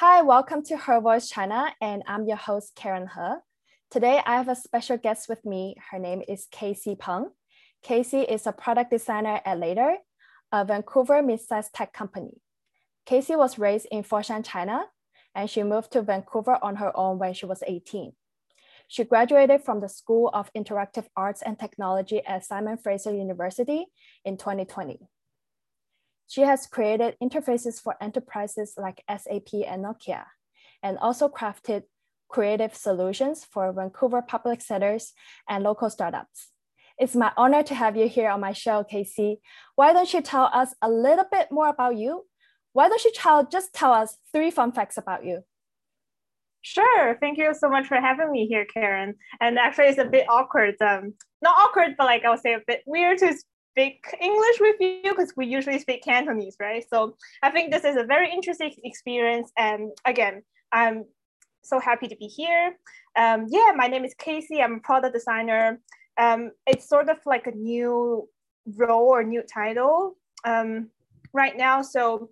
Hi, welcome to Her Voice China, and I'm your host, Karen He. Today, I have a special guest with me. Her name is Casey Peng. Casey is a product designer at Later, a Vancouver mid-sized tech company. Casey was raised in Foshan, China, and she moved to Vancouver on her own when she was 18. She graduated from the School of Interactive Arts and Technology at Simon Fraser University in 2020. She has created interfaces for enterprises like SAP and Nokia, and also crafted creative solutions for Vancouver public sectors and local startups. It's my honor to have you here on my show, Casey. Why don't you tell us a little bit more about you? Why don't you tell, just tell us three fun facts about you? Sure. Thank you so much for having me here, Karen. And actually, it's a bit awkward. Um, not awkward, but like I would say a bit weird to speak English with you because we usually speak Cantonese, right? So I think this is a very interesting experience. And again, I'm so happy to be here. Um, yeah, my name is Casey. I'm a product designer. Um, it's sort of like a new role or new title um, right now. So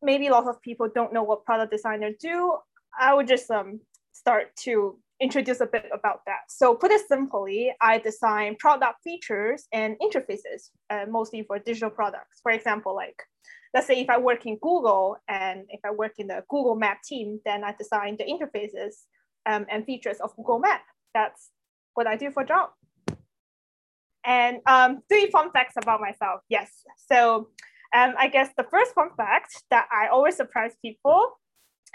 maybe a lot of people don't know what product designers do. I would just um, start to introduce a bit about that. So put it simply, I design product features and interfaces, uh, mostly for digital products. For example, like let's say if I work in Google and if I work in the Google Map team, then I design the interfaces um, and features of Google Map. That's what I do for job. And um, three fun facts about myself. Yes. So um, I guess the first fun fact that I always surprise people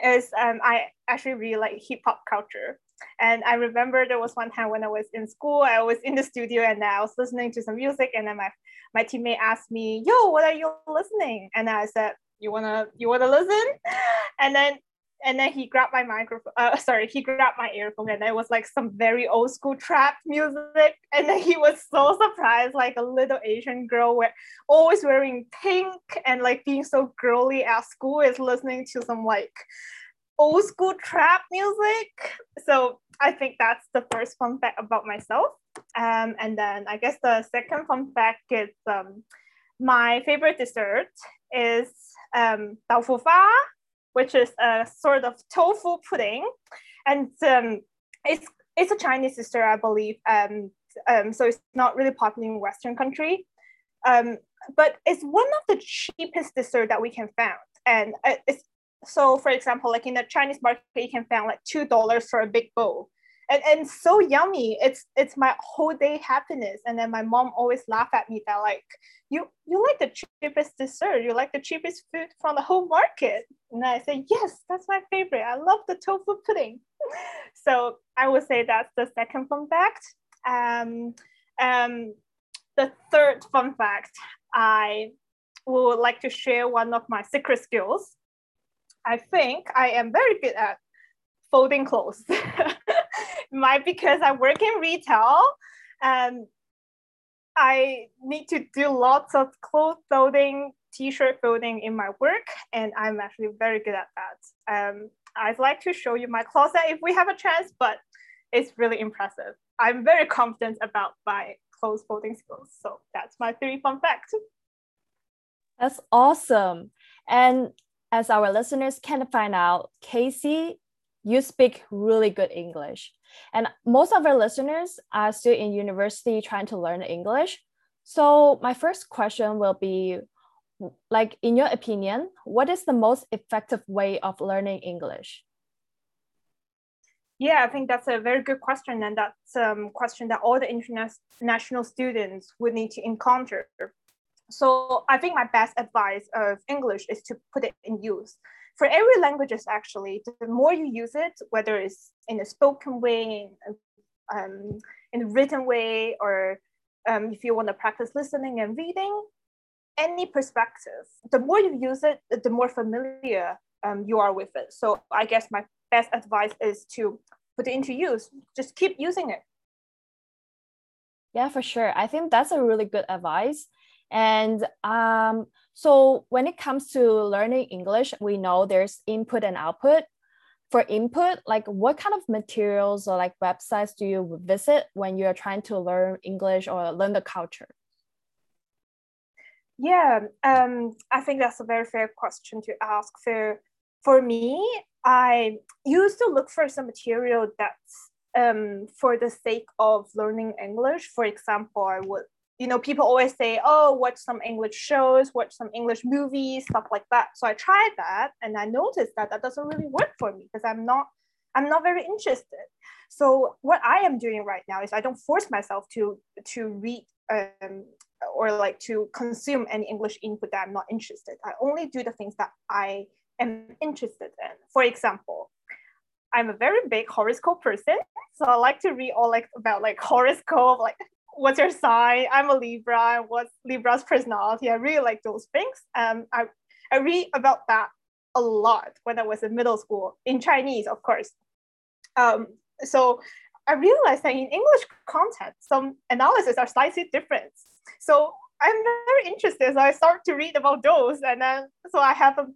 is um, I actually really like hip hop culture. And I remember there was one time when I was in school, I was in the studio and I was listening to some music, and then my, my teammate asked me, "Yo, what are you listening?" And I said, "You wanna you wanna listen?" And then and then he grabbed my microphone uh, sorry he grabbed my earphone and it was like some very old school trap music and then he was so surprised like a little asian girl where always wearing pink and like being so girly at school is listening to some like old school trap music so i think that's the first fun fact about myself um, and then i guess the second fun fact is um, my favorite dessert is um, 豆腐花 which is a sort of tofu pudding. And um, it's, it's a Chinese sister, I believe. Um, um, so it's not really popular in Western country. Um, but it's one of the cheapest dessert that we can find. And uh, it's, so for example, like in the Chinese market, you can find like $2 for a big bowl and, and so yummy. It's it's my whole day happiness. And then my mom always laugh at me that like you you like the cheapest dessert, you like the cheapest food from the whole market. And I say, yes, that's my favorite. I love the tofu pudding. so I would say that's the second fun fact. Um, um, the third fun fact, I would like to share one of my secret skills. I think I am very good at folding clothes. Might because I work in retail and I need to do lots of clothes folding, t-shirt folding in my work, and I'm actually very good at that. Um, I'd like to show you my closet if we have a chance, but it's really impressive. I'm very confident about my clothes folding skills. So that's my three fun facts. That's awesome. And as our listeners can find out, Casey you speak really good English. And most of our listeners are still in university trying to learn English. So my first question will be like in your opinion, what is the most effective way of learning English? Yeah, I think that's a very good question, and that's a um, question that all the international students would need to encounter. So I think my best advice of English is to put it in use for every languages actually the more you use it whether it's in a spoken way in, um, in a written way or um, if you want to practice listening and reading any perspective the more you use it the more familiar um, you are with it. So i guess my best advice is to put it into use just keep using it. Yeah for sure. I think that's a really good advice and um, so when it comes to learning English, we know there's input and output. For input, like what kind of materials or like websites do you visit when you're trying to learn English or learn the culture? Yeah, um, I think that's a very fair question to ask. For for me, I used to look for some material that's um, for the sake of learning English. For example, I would, you know, people always say, oh, watch some English shows, watch some English movies, stuff like that. So I tried that and I noticed that that doesn't really work for me because I'm not, I'm not very interested. So what I am doing right now is I don't force myself to to read um, or like to consume any English input that I'm not interested. I only do the things that I am interested in. For example, I'm a very big horoscope person, so I like to read all like about like horoscope, like what's your sign? I'm a Libra. What's Libra's personality? I really like those things. Um, I I read about that a lot when I was in middle school in Chinese, of course. Um, so I realized that in English content, some analysis are slightly different. So I'm very interested. So I start to read about those, and then so I have a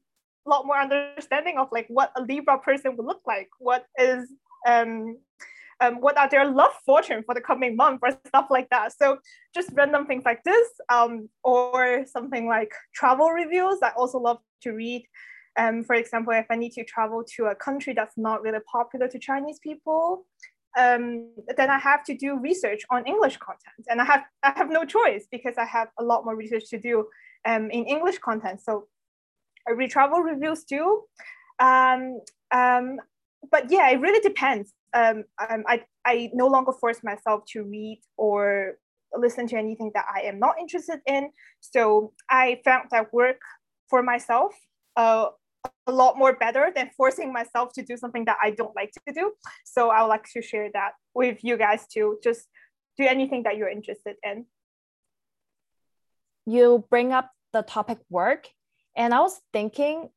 lot more understanding of like what a Libra person would look like. What is um, um, what are their love fortune for the coming month or stuff like that. So just random things like this, um, or something like travel reviews. I also love to read. Um, for example, if I need to travel to a country that's not really popular to Chinese people, um, then I have to do research on English content, and I have I have no choice because I have a lot more research to do um, in English content. So I read travel reviews too, um, um, but yeah, it really depends. Um, um, I I no longer force myself to read or listen to anything that I am not interested in. So I found that work for myself uh, a lot more better than forcing myself to do something that I don't like to do. So I would like to share that with you guys too. Just do anything that you're interested in. You bring up the topic work, and I was thinking,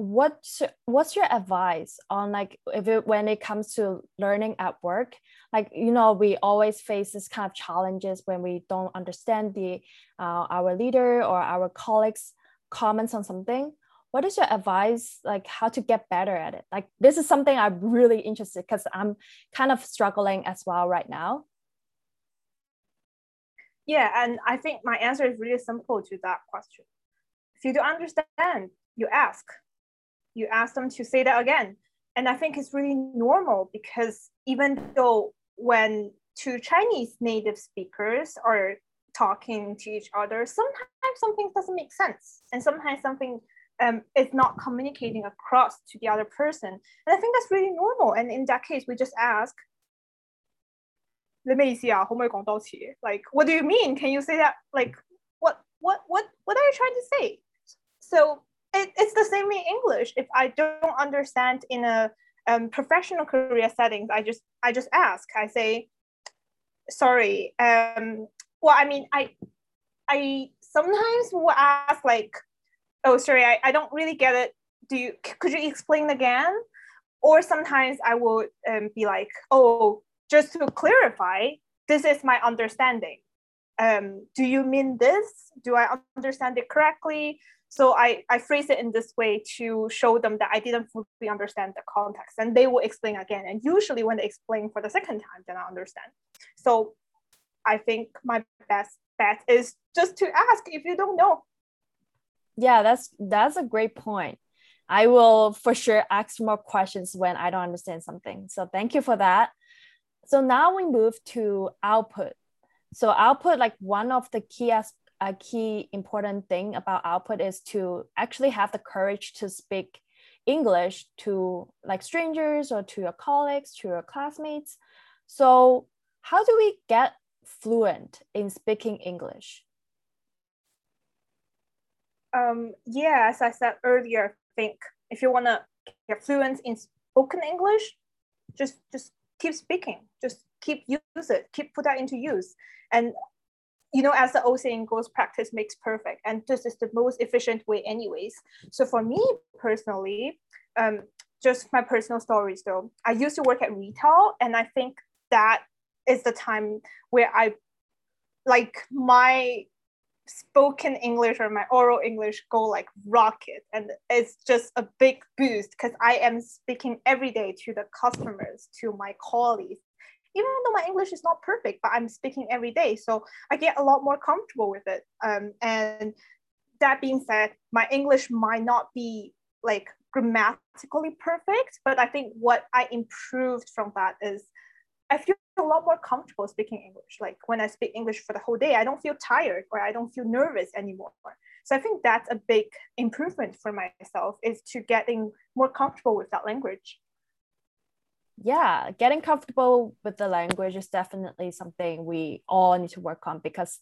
what's what's your advice on like if it, when it comes to learning at work? Like you know, we always face this kind of challenges when we don't understand the uh, our leader or our colleagues comments on something. What is your advice like how to get better at it? Like this is something i'm really interested because i'm kind of struggling as well right now. Yeah and i think my answer is really simple to that question. If you don't understand you ask you ask them to say that again and i think it's really normal because even though when two chinese native speakers are talking to each other sometimes something doesn't make sense and sometimes something um, is not communicating across to the other person. And I think that's really normal. And in that case, we just ask, like, what do you mean? Can you say that? Like, what, what, what, what are you trying to say? So it, it's the same in English. If I don't understand in a um, professional career settings, I just, I just ask. I say, sorry. Um, well, I mean, I, I sometimes will ask like, oh sorry I, I don't really get it do you could you explain again or sometimes i will um, be like oh just to clarify this is my understanding um, do you mean this do i understand it correctly so I, I phrase it in this way to show them that i didn't fully understand the context and they will explain again. And usually when they explain for the second time then i understand. So i think my best bet is just to ask if you don't know. Yeah that's that's a great point. I will for sure ask more questions when i don't understand something. So thank you for that. So now we move to output. So output like one of the key as a key important thing about output is to actually have the courage to speak english to like strangers or to your colleagues to your classmates. So how do we get fluent in speaking english? Um, yeah, as I said earlier, I think if you want to get fluent in spoken English, just just keep speaking, just keep use it, keep put that into use. And you know, as the old saying goes, practice makes perfect, and this is the most efficient way, anyways. So for me personally, um, just my personal stories though, I used to work at retail, and I think that is the time where I like my spoken English or my oral English go like rocket. And it's just a big boost because I am speaking every day to the customers, to my colleagues. Even though my English is not perfect, but I'm speaking every day. So I get a lot more comfortable with it. Um, and that being said, my English might not be like grammatically perfect, but I think what I improved from that is I feel a lot more comfortable speaking English. Like when I speak English for the whole day, I don't feel tired or I don't feel nervous anymore. So I think that's a big improvement for myself is to getting more comfortable with that language. Yeah, getting comfortable with the language is definitely something we all need to work on because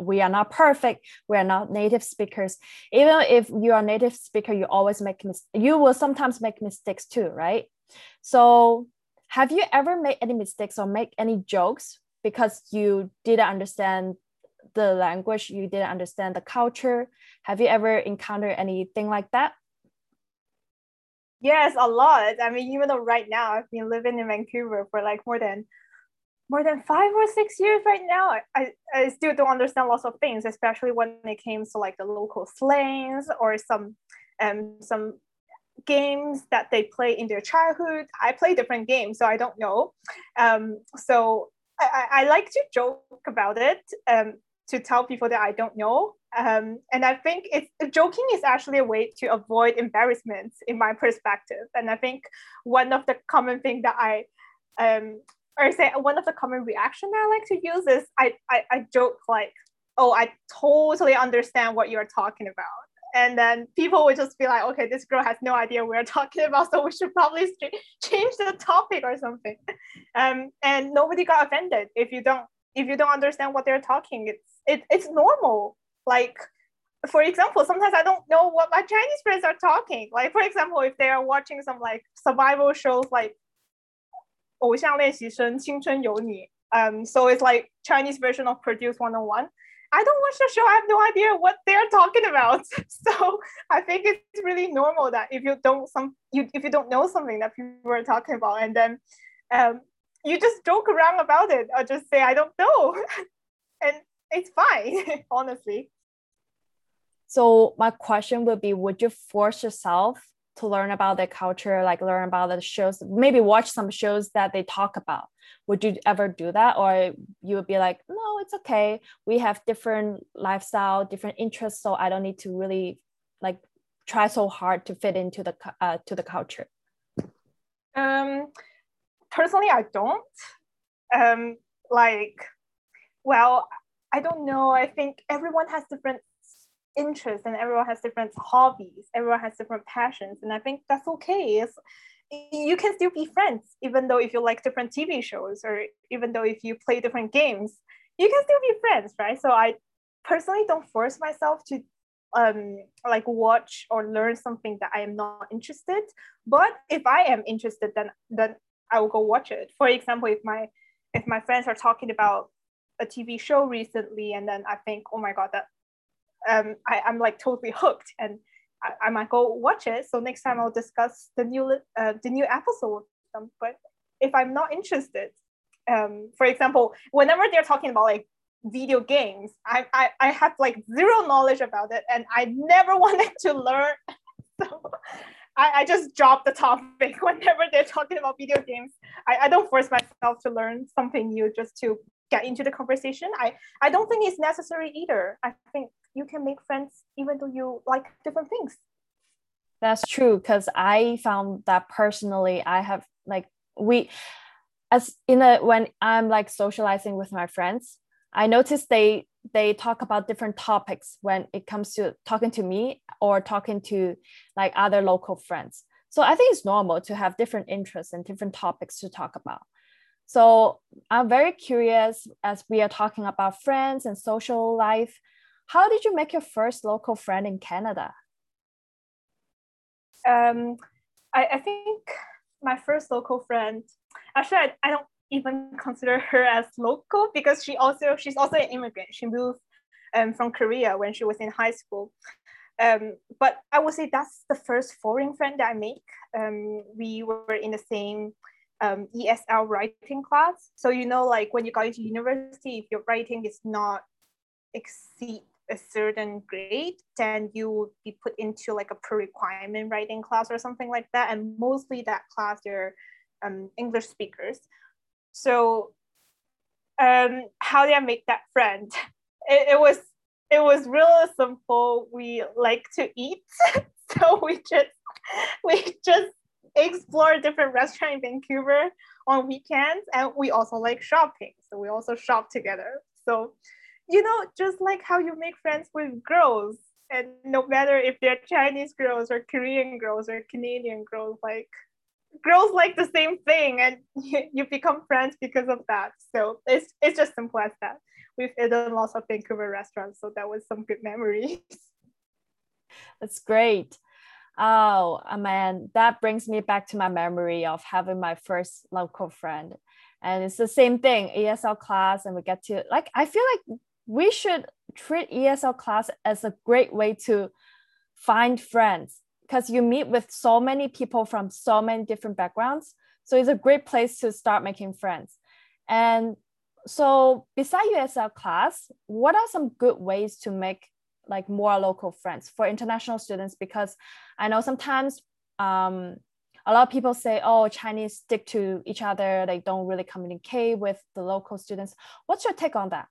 we are not perfect we are not native speakers. Even if you are a native speaker you always make mis- you will sometimes make mistakes too right? So have you ever made any mistakes or make any jokes because you didn't understand the language you didn't understand the culture? Have you ever encountered anything like that yes a lot i mean even though right now i've been living in vancouver for like more than more than five or six years right now, I, I still don't understand lots of things, especially when it came to like the local slangs or some um some games that they play in their childhood. I play different games, so I don't know. Um, so I, I like to joke about it um, to tell people that I don't know. Um, and I think it's joking is actually a way to avoid embarrassment in my perspective. And I think one of the common thing that I um, or say one of the common reaction that I like to use is I, I, I joke like, oh, I totally understand what you're talking about. And then people would just be like, okay, this girl has no idea we're talking about, so we should probably change the topic or something. Um, and nobody got offended if you don't if you don't understand what they're talking. It's it, it's normal. Like for example, sometimes I don't know what my Chinese friends are talking. Like for example, if they are watching some like survival shows like 偶像练习生青春有你 um so it's like Chinese version of Produce 101 I don't watch the show I have no idea what they're talking about so I think it's really normal that if you don't some you if you don't know something that people are talking about and then um you just joke around about it or just say I don't know and it's fine honestly so my question would be would you force yourself to learn about their culture, like learn about the shows, maybe watch some shows that they talk about. Would you ever do that? Or you would be like, no, it's okay. We have different lifestyle, different interests. So I don't need to really like try so hard to fit into the uh, to the culture. Um, personally, I don't. Um, like, well, I don't know. I think everyone has different interests and everyone has different hobbies. Everyone has different passions. And i think that's okay. It's, you can still be friends even though if you like different tv shows or even though if you play different games you can still be friends right? So i personally don't force myself to um like watch or learn something that i am not interested. But if i am interested then then i will go watch it. For example if my if my friends are talking about a tv show recently and then i think oh my god that um, I, I'm like totally hooked and I, I might go watch it. So next time I'll discuss the new uh, the new episode with them. But if I'm not interested, um, for example, whenever they're talking about like video games, I, I, I have like zero knowledge about it and I never wanted to learn. so I, I just drop the topic whenever they're talking about video games. I, I don't force myself to learn something new just to get into the conversation. I, I don't think it's necessary either. I think you can make friends even though you like different things that's true because i found that personally i have like we as in a when i'm like socializing with my friends i notice they they talk about different topics when it comes to talking to me or talking to like other local friends so i think it's normal to have different interests and different topics to talk about so i'm very curious as we are talking about friends and social life how did you make your first local friend in Canada? Um, I, I think my first local friend, actually, I, I don't even consider her as local because she also she's also an immigrant. She moved um, from Korea when she was in high school. Um, but I would say that's the first foreign friend that I make. Um, we were in the same um, ESL writing class. So you know, like when you go into university, if your writing is not exceed a certain grade, then you would be put into like a pre-requirement writing class or something like that. And mostly that class, they're um, English speakers. So um, how did I make that friend? It, it was it was really simple. We like to eat, so we just we just explore different restaurants in Vancouver on weekends, and we also like shopping. So we also shop together. So, you know, just like how you make friends with girls, and no matter if they're Chinese girls or Korean girls or Canadian girls, like girls like the same thing, and you become friends because of that. So it's it's just simple as that. We've eaten lots of Vancouver restaurants, so that was some good memories. That's great. Oh uh, man, that brings me back to my memory of having my first local friend. And it's the same thing, ESL class, and we get to like I feel like we should treat ESL class as a great way to find friends because you meet with so many people from so many different backgrounds. So it's a great place to start making friends. And so beside ESL class, what are some good ways to make like more local friends for international students because i know sometimes um, a lot of people say oh chinese stick to each other they don't really communicate with the local students. What's your take on that?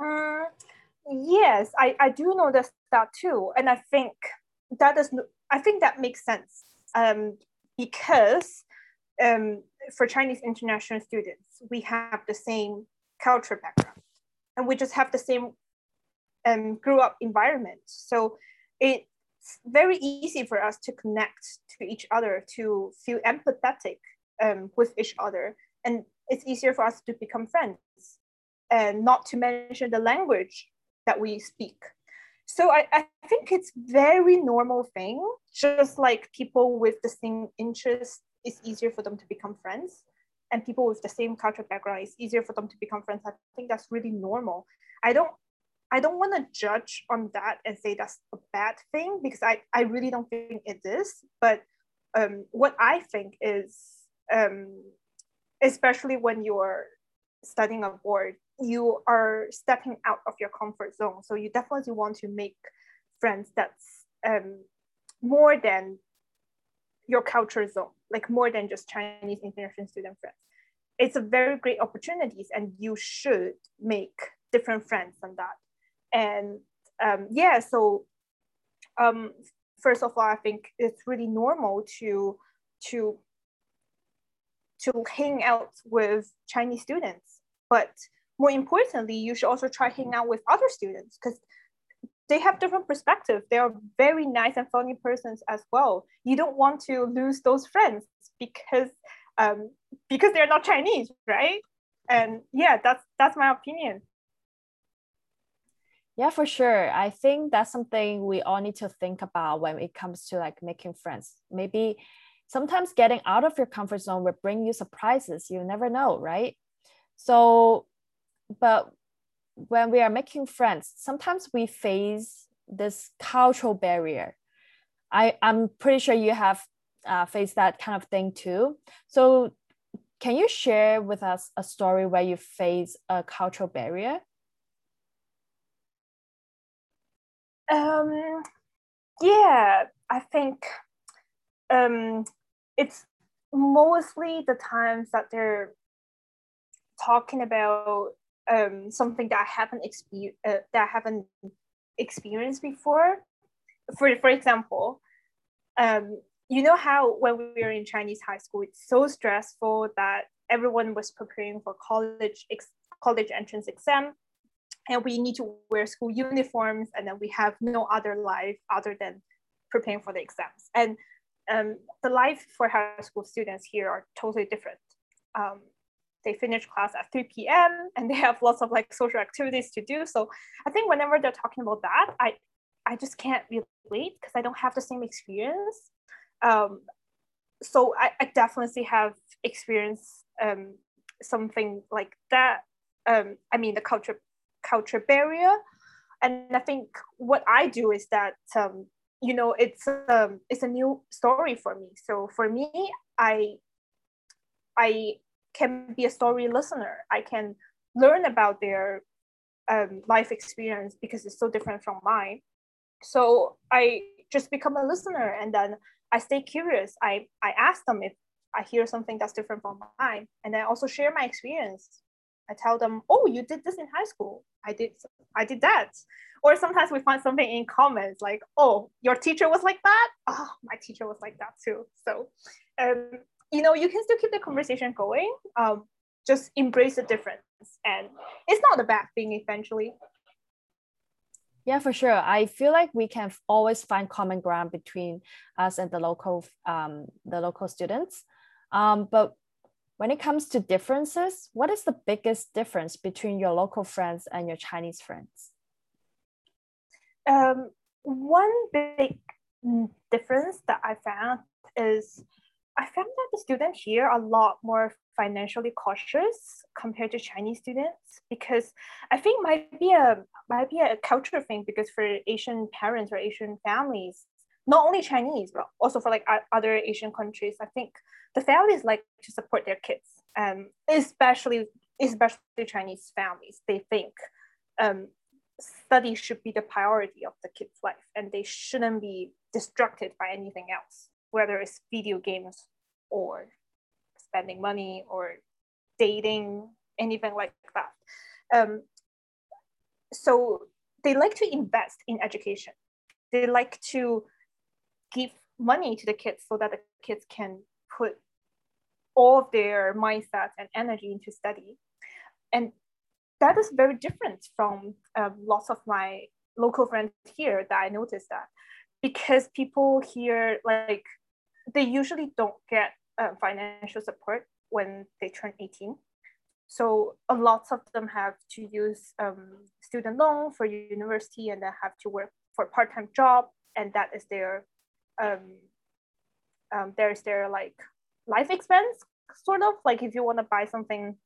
Um, yes I, I do notice that too and i think that is i think that makes sense um, because um, for chinese international students we have the same culture background and we just have the same um, grew up environment. So it's very easy for us to connect to each other, to feel empathetic um, with each other. And it's easier for us to become friends and not to mention the language that we speak. So I, I think it's very normal thing, just like people with the same interest, it's easier for them to become friends. And people with the same cultural background, it's easier for them to become friends. I think that's really normal. I don't I don't want to judge on that and say that's a bad thing because I, I really don't think it is. But um, what I think is, um, especially when you're studying abroad, you are stepping out of your comfort zone. So you definitely want to make friends that's um, more than your culture zone, like more than just Chinese international student friends. It's a very great opportunities and you should make different friends than that and um, yeah so um, first of all i think it's really normal to to to hang out with chinese students. But more importantly you should also try hang out with other students because they have different perspectives they are very nice and funny persons as well. You don't want to lose those friends because um, because they're not chinese right? And yeah that's that's my opinion yeah, for sure. I think that's something we all need to think about when it comes to like making friends. Maybe sometimes getting out of your comfort zone will bring you surprises. You never know, right? So, but when we are making friends, sometimes we face this cultural barrier. I, I'm pretty sure you have uh, faced that kind of thing too. So, can you share with us a story where you face a cultural barrier? Um, yeah, I think um, it's mostly the times that they're talking about um, something that I haven't experienced uh, that I haven't experienced before. For for example, um, you know how when we were in Chinese high school, it's so stressful that everyone was preparing for college ex- college entrance exam and we need to wear school uniforms and then we have no other life other than preparing for the exams. And um, the life for high school students here are totally different. Um, they finish class at 3 p.m and they have lots of like social activities to do. So i think whenever they're talking about that i i just can't relate because i don't have the same experience. Um, so I, I definitely have experienced um, something like that. Um, i mean the culture culture barrier. And I think what I do is that um, you know it's um, it's a new story for me. So for me, I I can be a story listener. I can learn about their um, life experience because it's so different from mine. So I just become a listener and then I stay curious. I, I ask them if I hear something that's different from mine. And I also share my experience I tell them, oh, you did this in high school. I did, I did that. or sometimes we find something in comments like, oh, your teacher was like that. Oh, my teacher was like that too. So, um, you know, you can still keep the conversation going. Um, just embrace the difference, and it's not a bad thing eventually. Yeah, for sure. I feel like we can always find common ground between us and the local um, the local students. Um, but when it comes to differences, what is the biggest difference between your local friends and your Chinese friends? Um, one big difference that I found is I found that the students here are a lot more financially cautious compared to Chinese students because I think might be a might be a cultural thing because for Asian parents or Asian families, not only Chinese but also for like other Asian countries, I think the families like to support their kids, um, especially especially Chinese families. They think um, study should be the priority of the kid's life, and they shouldn't be distracted by anything else, whether it's video games or spending money or dating, anything like that. Um, so they like to invest in education. They like to give money to the kids so that the kids can put all of their mindset and energy into study. And that is very different from um, lots of my local friends here that I noticed that because people here, like, they usually don't get uh, financial support when they turn 18. So a lot of them have to use um, student loan for university and then have to work for part-time job. And that is their, um, um, there's their like life expense, sort of like if you want to buy something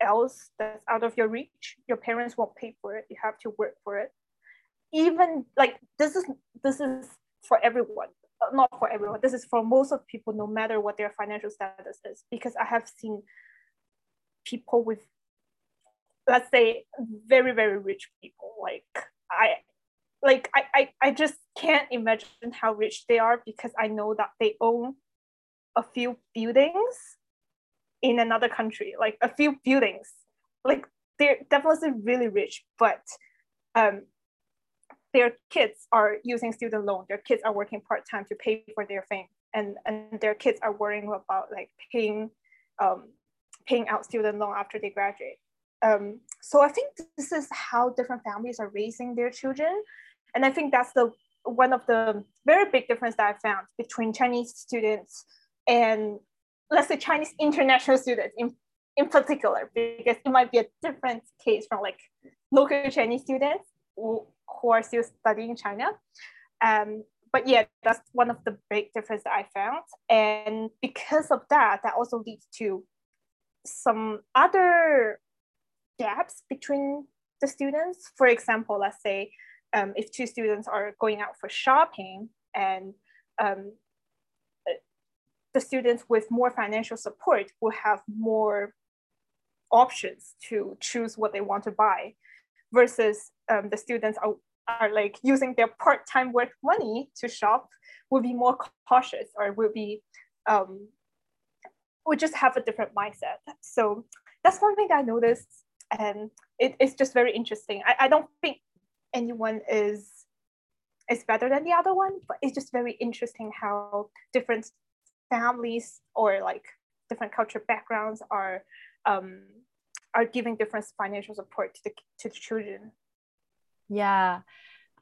else that's out of your reach, your parents won't pay for it. You have to work for it. Even like this is this is for everyone, not for everyone. This is for most of people, no matter what their financial status is. Because I have seen people with, let's say, very very rich people. Like I, like I, I, I just can't imagine how rich they are because I know that they own a few buildings in another country, like a few buildings. Like they're definitely really rich, but um, their kids are using student loan. Their kids are working part time to pay for their thing, and and their kids are worrying about like paying um, paying out student loan after they graduate. Um, so I think this is how different families are raising their children, and I think that's the one of the very big difference that I found between Chinese students and let's say Chinese international students in, in particular, because it might be a different case from like local Chinese students who, who are still studying in China. Um, but yeah, that's one of the big differences that I found. And because of that, that also leads to some other gaps between the students. For example, let's say um, if two students are going out for shopping and um, the students with more financial support will have more options to choose what they want to buy versus um, the students are, are like using their part-time work money to shop will be more cautious or will be um, will just have a different mindset. So that's one thing i noticed and it, it's just very interesting. I, I don't think anyone is is better than the other one but it's just very interesting how different families or like different cultural backgrounds are um, are giving different financial support to the to the children. Yeah,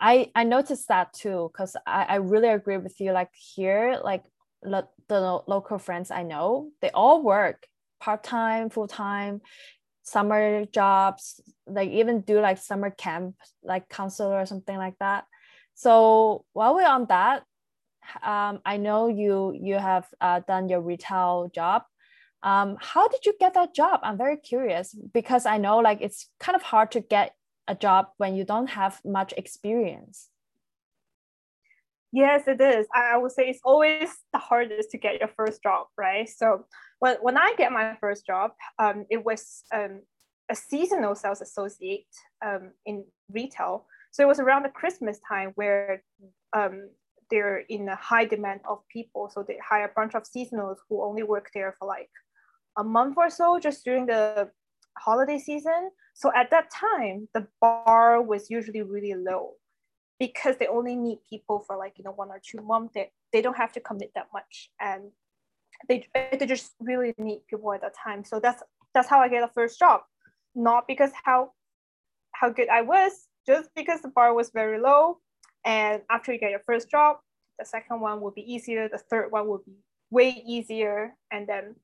I I noticed that too because I, I really agree with you. Like here, like lo- the local friends I know, they all work part time, full time, summer jobs. Like even do like summer camp, like counselor or something like that. So while we're on that, um, I know you you have uh, done your retail job. Um, how did you get that job? I'm very curious because I know like it's kind of hard to get a job when you don't have much experience. Yes, it is. I would say it's always the hardest to get your first job, right? So when, when I get my first job, um, it was um, a seasonal sales associate um, in retail. So it was around the Christmas time where um, they're in a high demand of people. So they hire a bunch of seasonals who only work there for like a month or so just during the holiday season. So at that time, the bar was usually really low because they only need people for like you know one or two months. They, they don't have to commit that much, and they they just really need people at that time. So that's that's how I get a first job, not because how how good I was, just because the bar was very low. And after you get your first job, the second one will be easier. The third one will be way easier, and then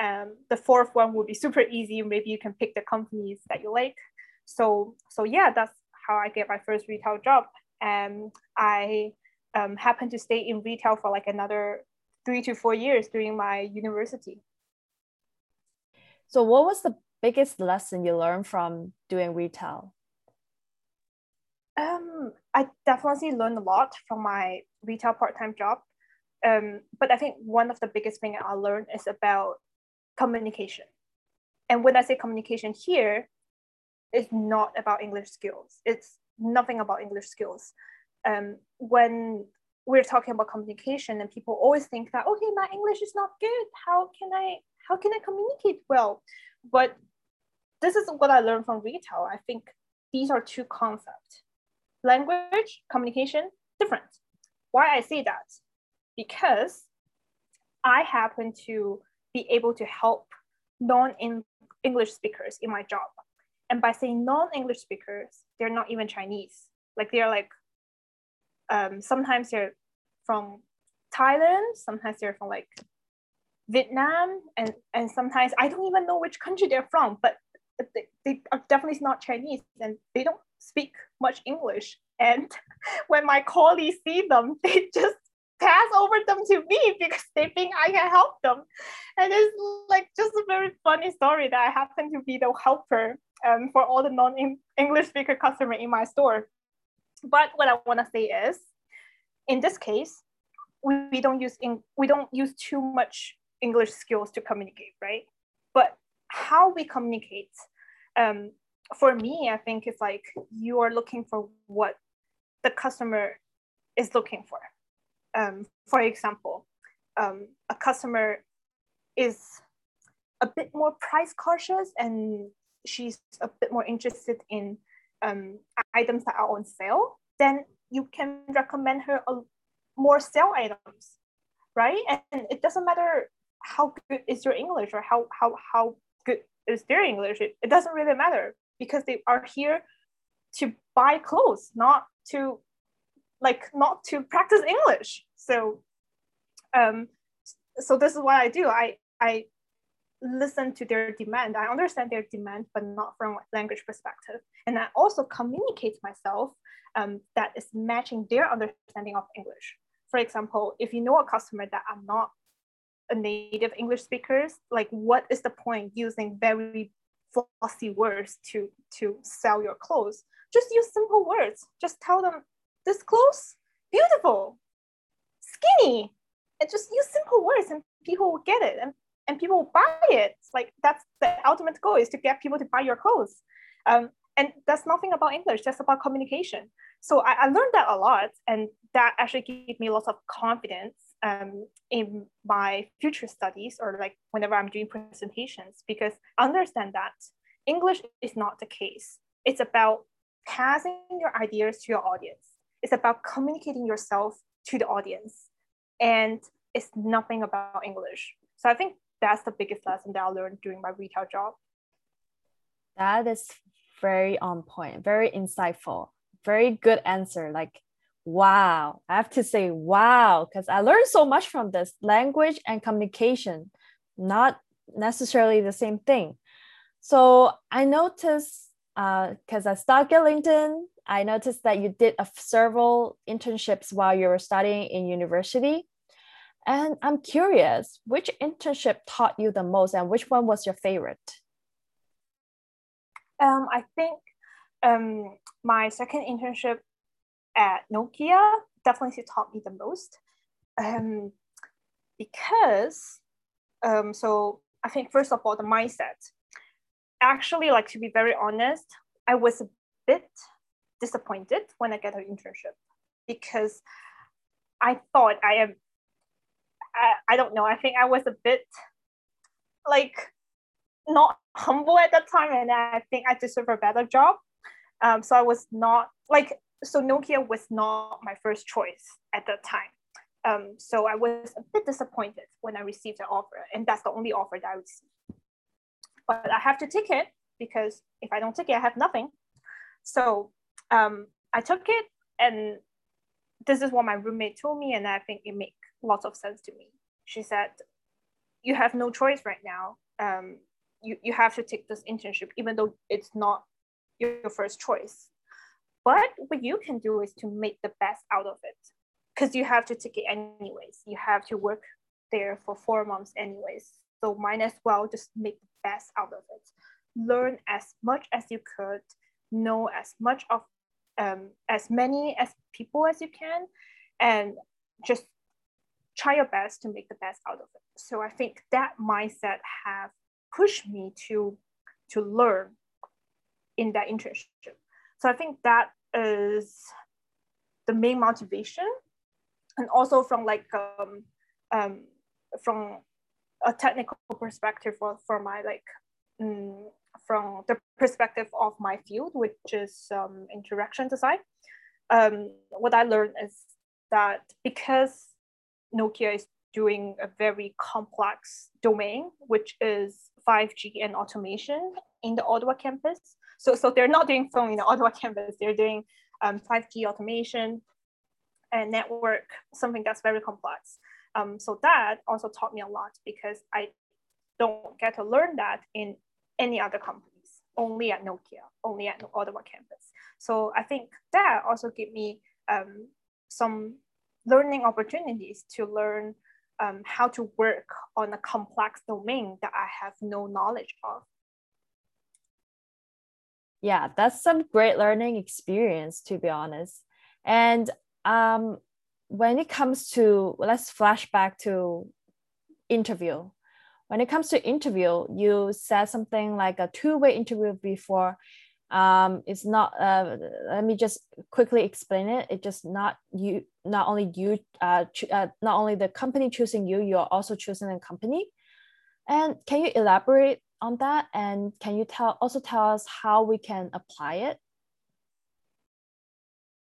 um, the fourth one will be super easy. Maybe you can pick the companies that you like. So so yeah, that's how I get my first retail job. And I um, happened to stay in retail for like another three to four years during my university. So what was the biggest lesson you learned from doing retail? Um, I definitely learned a lot from my retail part-time job. Um, but I think one of the biggest thing I learned is about communication. And when I say communication here, it's not about English skills. It's nothing about English skills. Um, when we're talking about communication and people always think that, okay, my English is not good. How can I, how can I communicate well? But this is what I learned from retail. I think these are two concepts. Language, communication, different. Why I say that? Because I happen to be able to help non-English speakers in my job. And by saying non-English speakers, they're not even Chinese. Like they're like, um, sometimes they're from Thailand, sometimes they're from like Vietnam, and, and sometimes I don't even know which country they're from, but they, they are definitely not Chinese and they don't speak much English. And when my colleagues see them, they just pass over them to me because they think I can help them. And it's like just a very funny story that I happen to be the helper um, for all the non-English speaker customer in my store. But what I want to say is, in this case, we, we don't use in, we don't use too much English skills to communicate, right? But how we communicate, um, for me, I think it's like you are looking for what the customer is looking for um, for example, um, a customer is a bit more price cautious and she's a bit more interested in um, items that are on sale, then you can recommend her a, more sale items, right? And it doesn't matter how good is your English or how how how good is their English. It, it doesn't really matter because they are here to buy clothes, not to like not to practice English. So, um, so this is what I do. I I listen to their demand. I understand their demand, but not from language perspective. And I also communicate myself um, that is matching their understanding of English. For example, if you know a customer that are not a native English speakers, like what is the point using very flossy words to to sell your clothes? Just use simple words. Just tell them this clothes, beautiful, skinny. And just use simple words and people will get it and, and people buy it. Like that's the ultimate goal is to get people to buy your clothes. Um, and that's nothing about English, just about communication. So I, I learned that a lot and that actually gave me lots of confidence um, in my future studies or like whenever I'm doing presentations because I understand that English is not the case. It's about passing your ideas to your audience. It's about communicating yourself to the audience. And it's nothing about English. So I think that's the biggest lesson that I learned during my retail job. That is very on point, very insightful, very good answer. Like, wow, I have to say, wow, because I learned so much from this language and communication, not necessarily the same thing. So I noticed because uh, I stalked your LinkedIn, I noticed that you did a, several internships while you were studying in university. And I'm curious, which internship taught you the most and which one was your favorite? Um, I think um, my second internship at Nokia definitely taught me the most um, because, um, so I think first of all, the mindset. Actually, like to be very honest, I was a bit disappointed when I got an internship because I thought I am, I, I don't know, I think I was a bit like not humble at that time, and I think I deserve a better job. Um, so I was not like so Nokia was not my first choice at that time. Um, so I was a bit disappointed when I received the offer, and that's the only offer that I received. But I have to take it because if I don't take it, I have nothing. So um, I took it, and this is what my roommate told me, and I think it made lots of sense to me. She said, "You have no choice right now. Um, you you have to take this internship, even though it's not your first choice. But what you can do is to make the best out of it, because you have to take it anyways. You have to work there for four months anyways. So might as well just make the best out of it. Learn as much as you could, know as much of um, as many as people as you can, and just try your best to make the best out of it. So I think that mindset have pushed me to to learn in that internship. So I think that is the main motivation, and also from like um, um, from a technical perspective for, for my like um, from the perspective of my field, which is um, interaction design. Um, what I learned is that because Nokia is doing a very complex domain, which is 5G and automation in the Ottawa campus. So, so they're not doing phone in the Ottawa campus, they're doing um, 5G automation and network, something that's very complex. Um, so that also taught me a lot because I don't get to learn that in any other companies, only at Nokia, only at Ottawa campus. So I think that also gave me um, some learning opportunities to learn um, how to work on a complex domain that I have no knowledge of. Yeah, that's some great learning experience, to be honest. And um, when it comes to, let's flash back to interview. When it comes to interview, you said something like a two-way interview before um, it's not uh, let me just quickly explain it. It's just not you not only you uh, uh, not only the company choosing you you're also choosing a company. And can you elaborate on that? And can you tell also tell us how we can apply it?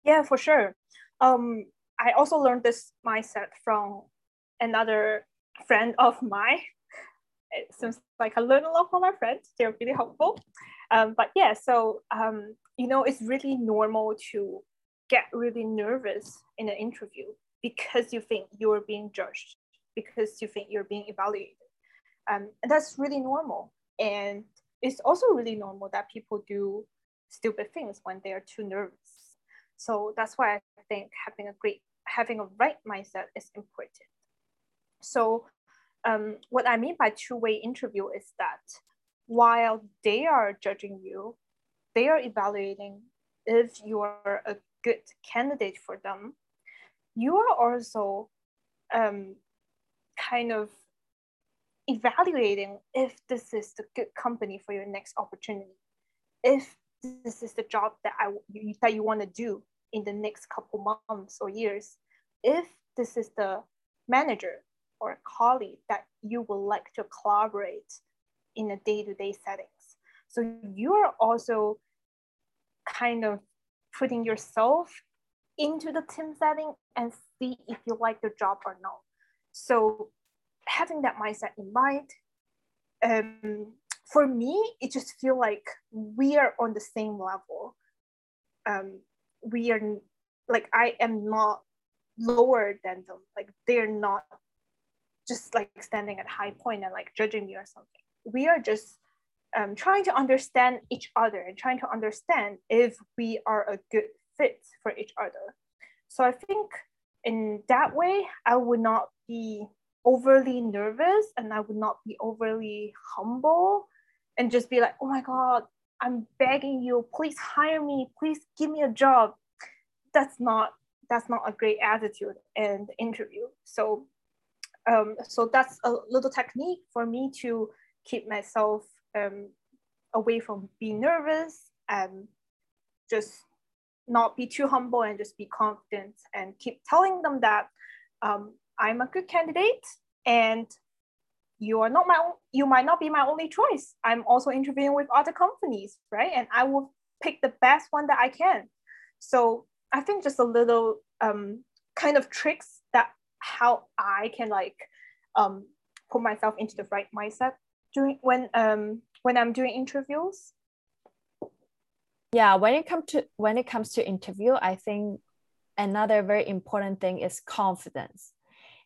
Yeah for sure. Um, i also learned this mindset from another friend of mine. It seems like i learned a lot from my friends. They're really helpful um, but yeah, so um, you know, it's really normal to get really nervous in an interview because you think you're being judged, because you think you're being evaluated. Um, and that's really normal. And it's also really normal that people do stupid things when they are too nervous. So that's why I think having a great, having a right mindset is important. So um, what I mean by two-way interview is that while they are judging you, they are evaluating if you are a good candidate for them. You are also um, kind of evaluating if this is the good company for your next opportunity, if this is the job that I that you want to do in the next couple months or years, if this is the manager or colleague that you would like to collaborate in a day-to-day settings. So you're also kind of putting yourself into the team setting and see if you like the job or not. So having that mindset in mind, um, for me, it just feel like we are on the same level. Um, we are like I am not lower than them. Like they're not just like standing at high point and like judging me or something we are just um, trying to understand each other and trying to understand if we are a good fit for each other. So I think in that way, I would not be overly nervous and I would not be overly humble and just be like, oh my God, I'm begging you, please hire me, please give me a job. That's not that's not a great attitude in the interview. So um, so that's a little technique for me to keep myself um, away from being nervous and just not be too humble and just be confident and keep telling them that um, I'm a good candidate and you are not my you might not be my only choice. I'm also interviewing with other companies, right? And I will pick the best one that I can. So I think just a little um, kind of tricks that how I can like um, put myself into the right mindset during when um, when I'm doing interviews. Yeah, when it comes to when it comes to interview, I think another very important thing is confidence.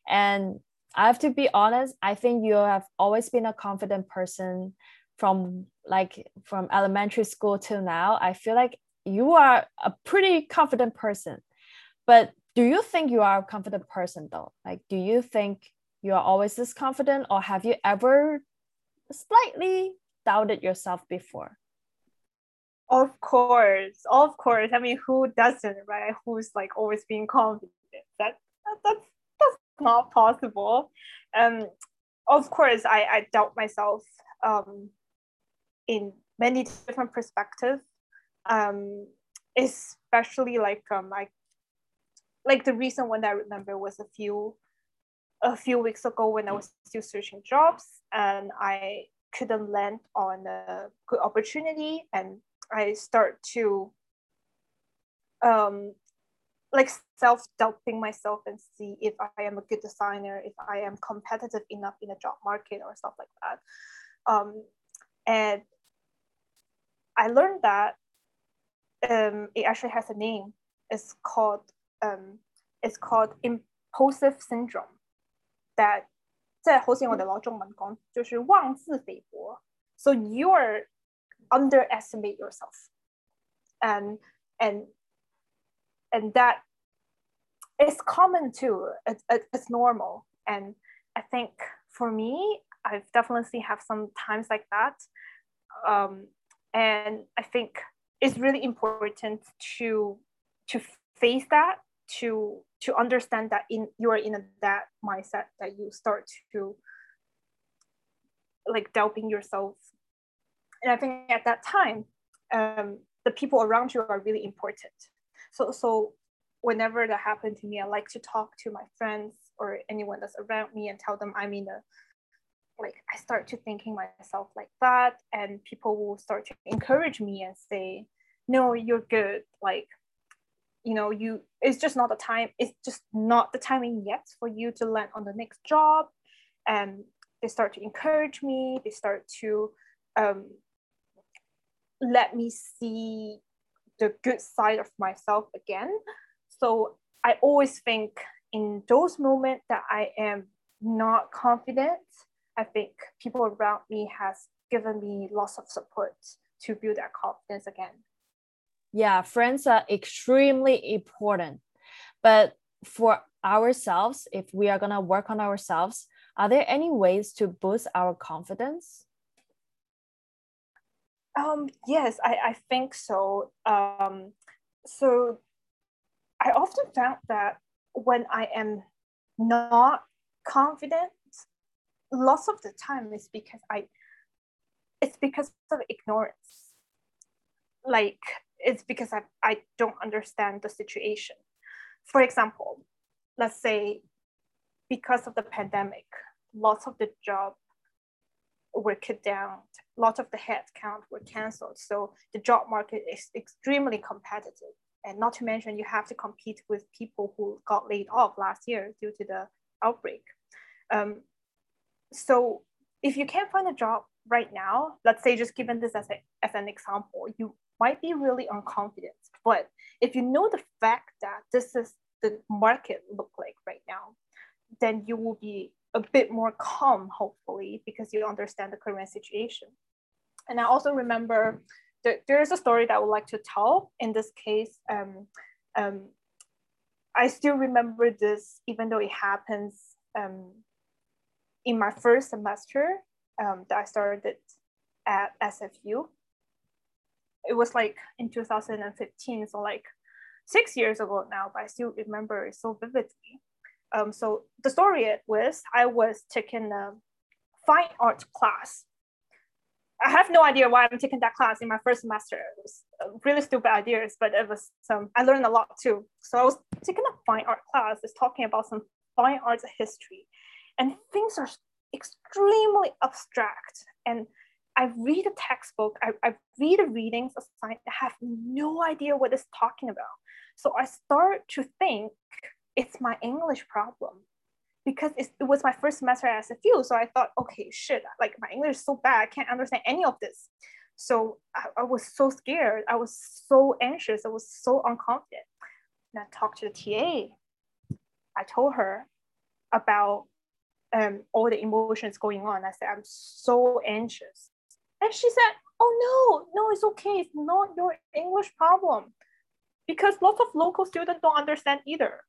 And I have to be honest, I think you have always been a confident person from like from elementary school till now. I feel like you are a pretty confident person. But do you think you are a confident person though? Like do you think you are always this confident or have you ever slightly doubted yourself before? Of course, of course. I mean, who doesn't, right? Who's like always being confident? That, that that's that's not possible. Um, of course, I I doubt myself um, in many different perspectives. Um, especially like um like like the recent one that I remember was a few a few weeks ago when I was still searching jobs and I couldn't land on a good opportunity and I start to um, like self-doubting myself and see if I am a good designer, if I am competitive enough in a job market or stuff like that. Um, and I learned that um, it actually has a name. It's called um, it's called impostor syndrome That 在好似我哋攞中文讲，就是妄自菲薄。So you're underestimate yourself and and and that is common too it's, it's normal and i think for me i've definitely have some times like that um, and i think it's really important to to face that to to understand that in you're in a, that mindset that you start to like doubting yourself and I think at that time, um, the people around you are really important. So, so whenever that happened to me, I like to talk to my friends or anyone that's around me and tell them I'm in a like I start to thinking myself like that, and people will start to encourage me and say, "No, you're good." Like, you know, you it's just not the time. It's just not the timing yet for you to land on the next job, and they start to encourage me. They start to um, let me see the good side of myself again. So I always think in those moments that I am not confident, I think people around me has given me lots of support to build that confidence again. Yeah, friends are extremely important. But for ourselves, if we are going to work on ourselves, are there any ways to boost our confidence? Um, yes, I, I think so. Um, so I often found that when I am not confident, lots of the time it's because I it's because of ignorance. Like it's because I, I don't understand the situation. For example, let's say because of the pandemic, lots of the job were cut down lot of the headcount were canceled. So the job market is extremely competitive. And not to mention, you have to compete with people who got laid off last year due to the outbreak. Um, so if you can't find a job right now, let's say just given this as, a, as an example, you might be really unconfident. But if you know the fact that this is the market look like right now, then you will be a bit more calm, hopefully, because you understand the current situation. And I also remember that there is a story that I would like to tell. In this case, um, um, I still remember this, even though it happens um, in my first semester um, that I started at SFU. It was like in 2015, so like six years ago now, but I still remember it so vividly. Um, so the story was I was taking a fine art class I have no idea why I'm taking that class in my first semester. It was uh, really stupid ideas, but it was some, I learned a lot too. So I was taking a fine art class, it's talking about some fine arts history. And things are extremely abstract. And I read a textbook, I, I read the readings assigned, I have no idea what it's talking about. So I start to think it's my English problem because it was my first semester at SFU. So I thought, okay, shit, like my English is so bad, I can't understand any of this. So I, I was so scared. I was so anxious. I was so unconfident. And I talked to the TA. I told her about um, all the emotions going on. I said, I'm so anxious. And she said, Oh, no, no, it's okay. It's not your English problem. Because lots of local students don't understand either.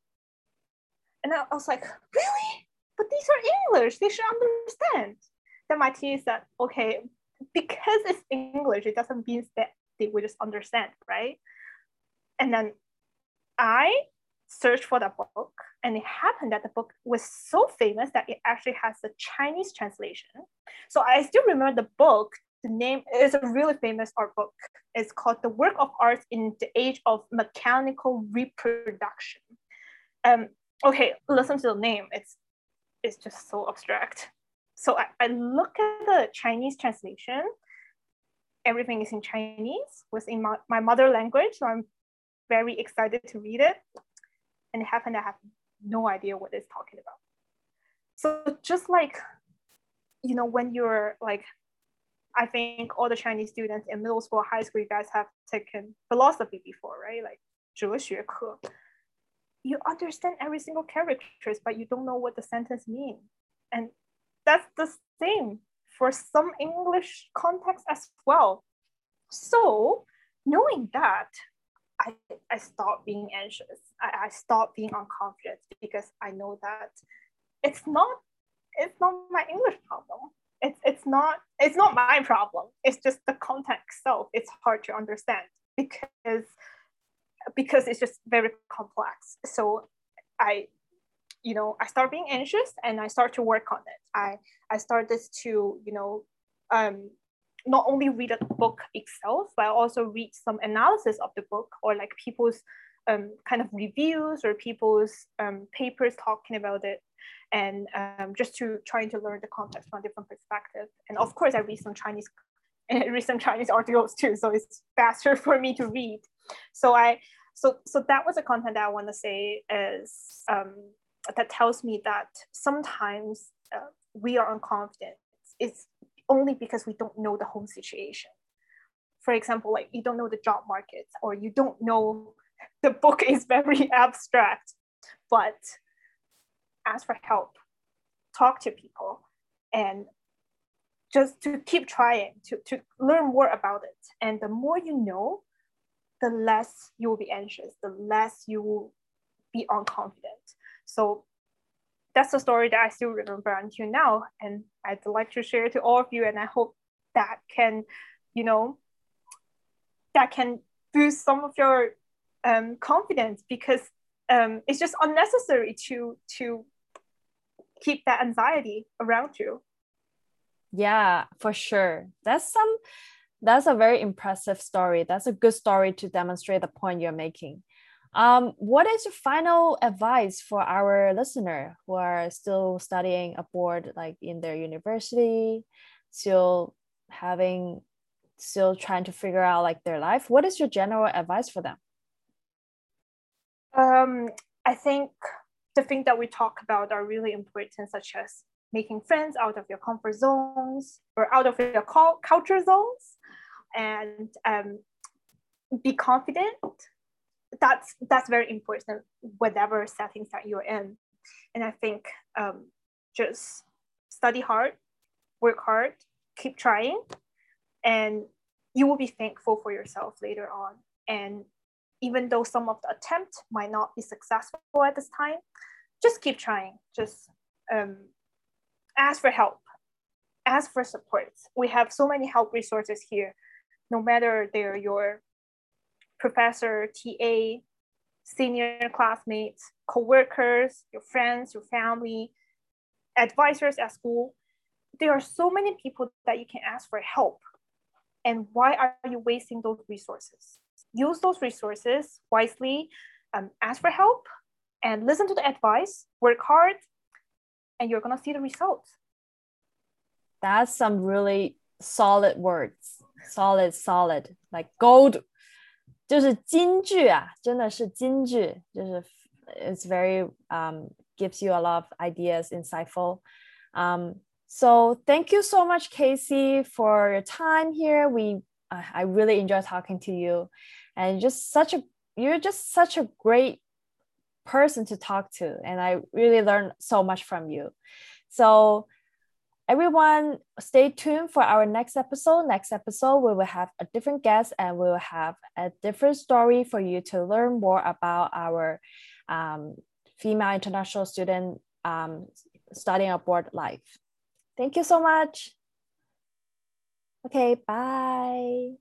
And I was like, Really? But these are English. They should understand. Then my TA said, Okay, because it's English, it doesn't mean that they will just understand, right? And then I searched for the book, and it happened that the book was so famous that it actually has a Chinese translation. So I still remember the book. The name is a really famous art book. It's called The Work of Art in the Age of Mechanical Reproduction. Um, okay, listen to the name. It's it's just so abstract. So I, I look at the Chinese translation. Everything is in Chinese, was in my, my mother language. So I'm very excited to read it and it happened I have no idea what it's talking about. So just like, you know, when you're like, I think all the Chinese students in middle school, high school, you guys have taken philosophy before, right? Like 哲学课. You understand every single characters, but you don't know what the sentence means. And that's the same for some English context as well. So knowing that, I, I stopped being anxious. I, I stopped being unconfident because I know that it's not it's not my English problem. it's it's not it's not my problem. It's just the context itself. It's hard to understand because because it's just very complex. So I you know I start being anxious and I start to work on it. I I started to you know um, not only read the book itself, but also read some analysis of the book or like people's um, kind of reviews or people's um, papers talking about it, and um, just to trying to learn the context from a different perspective. And of course, I read some Chinese, I read some Chinese articles too, so it's faster for me to read. So I, so so that was the content that I want to say is um, that tells me that sometimes uh, we are unconfident. It's only because we don't know the whole situation. For example, like you don't know the job market or you don't know the book is very abstract, but ask for help, talk to people, and just to keep trying to, to learn more about it. And the more you know, the less you will be anxious, the less you will be unconfident. So that's a story that I still remember until now. And I'd like to share to all of you. And I hope that can, you know, that can boost some of your um, confidence because um, it's just unnecessary to to keep that anxiety around you. Yeah, for sure. That's some that's a very impressive story. That's a good story to demonstrate the point you're making. Um, what is your final advice for our listener who are still studying abroad, like in their university, still having, still trying to figure out like their life? What is your general advice for them? Um, I think the things that we talk about are really important, such as making friends out of your comfort zones or out of your culture zones, and um, be confident. That's that's very important whatever settings that you're in. And i think um, just study hard work hard keep trying and you will be thankful for yourself later on. And even though some of the attempt might not be successful at this time just keep trying just um, ask for help ask for support we have so many help resources here no matter they're your professor, TA, senior classmates, co-workers, your friends, your family, advisors at school. There are so many people that you can ask for help. And why are you wasting those resources? Use those resources wisely, um, ask for help, and listen to the advice, work hard, and you're gonna see the results. that's some really solid words. Solid, solid, like gold. 就是金句啊，真的是金句，就是 it's very um gives you a lot of ideas, insightful. Um, so thank you so much, Casey, for your time here. We I really enjoy talking to you, and just such a you're just such a great person to talk to, and I really learned so much from you. So everyone stay tuned for our next episode next episode we will have a different guest and we will have a different story for you to learn more about our um, female international student um, studying abroad life Thank you so much. Okay, bye.